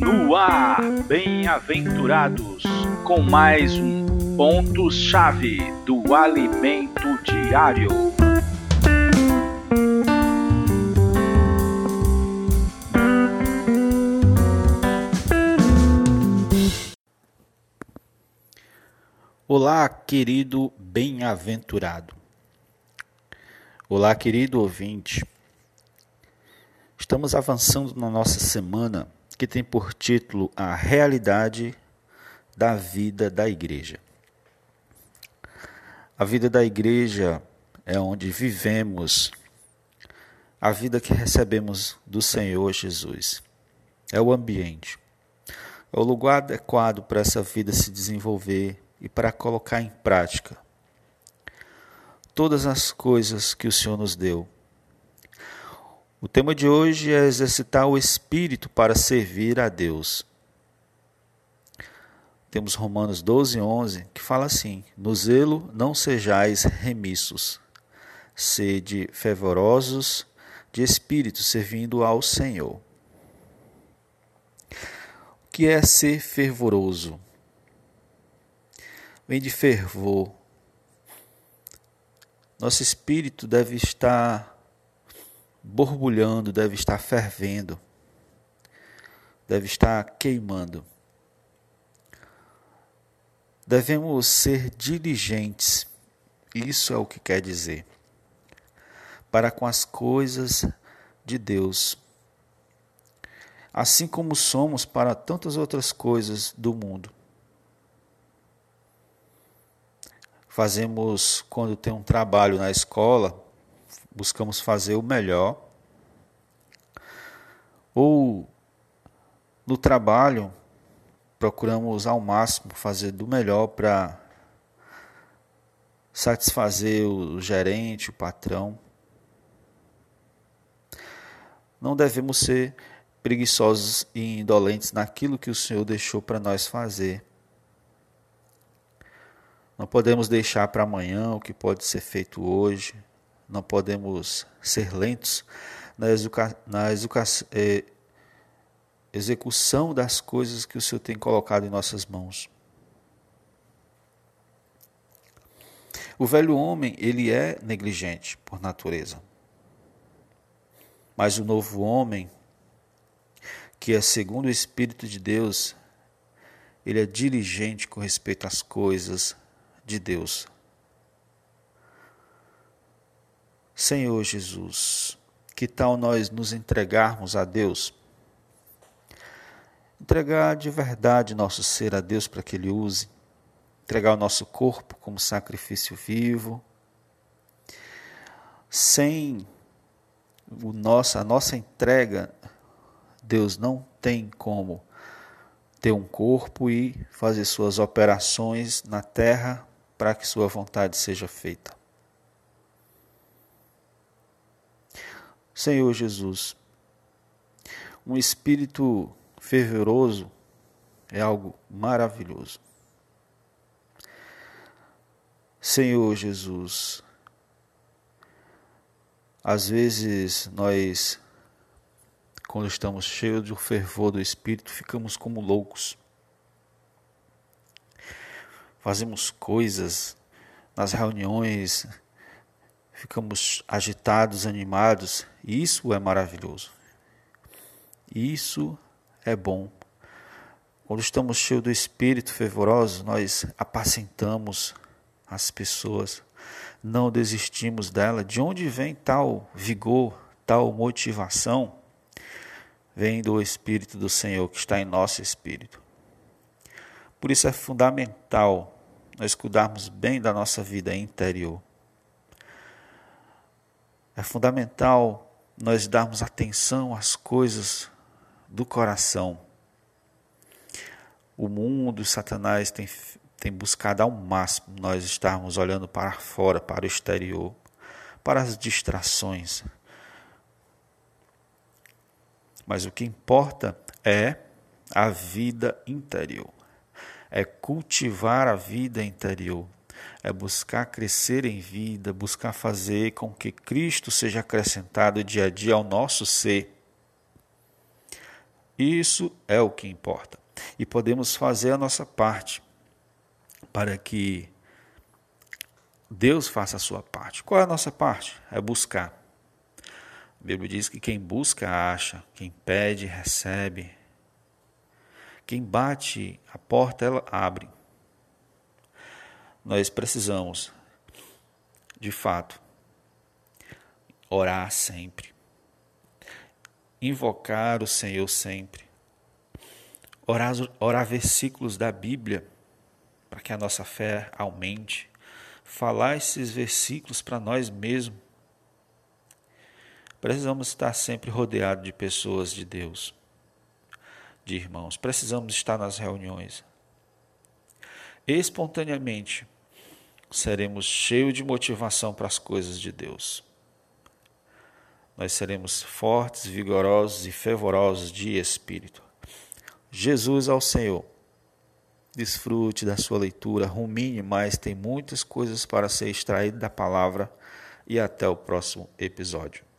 No ar, bem-aventurados, com mais um ponto-chave do alimento diário. Olá, querido bem-aventurado. Olá, querido ouvinte. Estamos avançando na nossa semana que tem por título A Realidade da Vida da Igreja. A vida da igreja é onde vivemos a vida que recebemos do Senhor Jesus. É o ambiente. É o lugar adequado para essa vida se desenvolver e para colocar em prática todas as coisas que o Senhor nos deu. O tema de hoje é exercitar o espírito para servir a Deus. Temos Romanos 12, 11, que fala assim: No zelo não sejais remissos, sede fervorosos de espírito, servindo ao Senhor. O que é ser fervoroso? Vem de fervor. Nosso espírito deve estar borbulhando, deve estar fervendo, deve estar queimando. Devemos ser diligentes, isso é o que quer dizer, para com as coisas de Deus, assim como somos para tantas outras coisas do mundo. Fazemos, quando tem um trabalho na escola, buscamos fazer o melhor. Ou no trabalho, procuramos ao máximo fazer do melhor para satisfazer o gerente, o patrão. Não devemos ser preguiçosos e indolentes naquilo que o Senhor deixou para nós fazer. Não podemos deixar para amanhã o que pode ser feito hoje não podemos ser lentos na, na eh, execução das coisas que o Senhor tem colocado em nossas mãos. O velho homem, ele é negligente por natureza. Mas o novo homem, que é segundo o Espírito de Deus, ele é diligente com respeito às coisas de Deus. Senhor Jesus, que tal nós nos entregarmos a Deus? Entregar de verdade nosso ser a Deus para que Ele use, entregar o nosso corpo como sacrifício vivo, sem o nosso, a nossa entrega, Deus não tem como ter um corpo e fazer suas operações na terra para que Sua vontade seja feita. Senhor Jesus, um espírito fervoroso é algo maravilhoso. Senhor Jesus, às vezes nós, quando estamos cheios do fervor do Espírito, ficamos como loucos. Fazemos coisas nas reuniões, ficamos agitados, animados, isso é maravilhoso. Isso é bom. Quando estamos cheios do espírito fervoroso, nós apacentamos as pessoas, não desistimos dela. De onde vem tal vigor, tal motivação? Vem do Espírito do Senhor que está em nosso espírito. Por isso é fundamental nós cuidarmos bem da nossa vida interior. É fundamental nós darmos atenção às coisas do coração. O mundo, Satanás tem, tem buscado ao máximo nós estarmos olhando para fora, para o exterior, para as distrações. Mas o que importa é a vida interior, é cultivar a vida interior é buscar crescer em vida, buscar fazer com que Cristo seja acrescentado dia a dia ao nosso ser. Isso é o que importa. E podemos fazer a nossa parte para que Deus faça a sua parte. Qual é a nossa parte? É buscar. A Bíblia diz que quem busca, acha. Quem pede, recebe. Quem bate a porta, ela abre. Nós precisamos, de fato, orar sempre, invocar o Senhor sempre, orar, orar versículos da Bíblia para que a nossa fé aumente, falar esses versículos para nós mesmos. Precisamos estar sempre rodeados de pessoas de Deus, de irmãos. Precisamos estar nas reuniões. Espontaneamente, seremos cheios de motivação para as coisas de Deus nós seremos fortes, vigorosos e fervorosos de espírito. Jesus ao Senhor. Desfrute da sua leitura, rumine mais, tem muitas coisas para ser extraído da palavra e até o próximo episódio.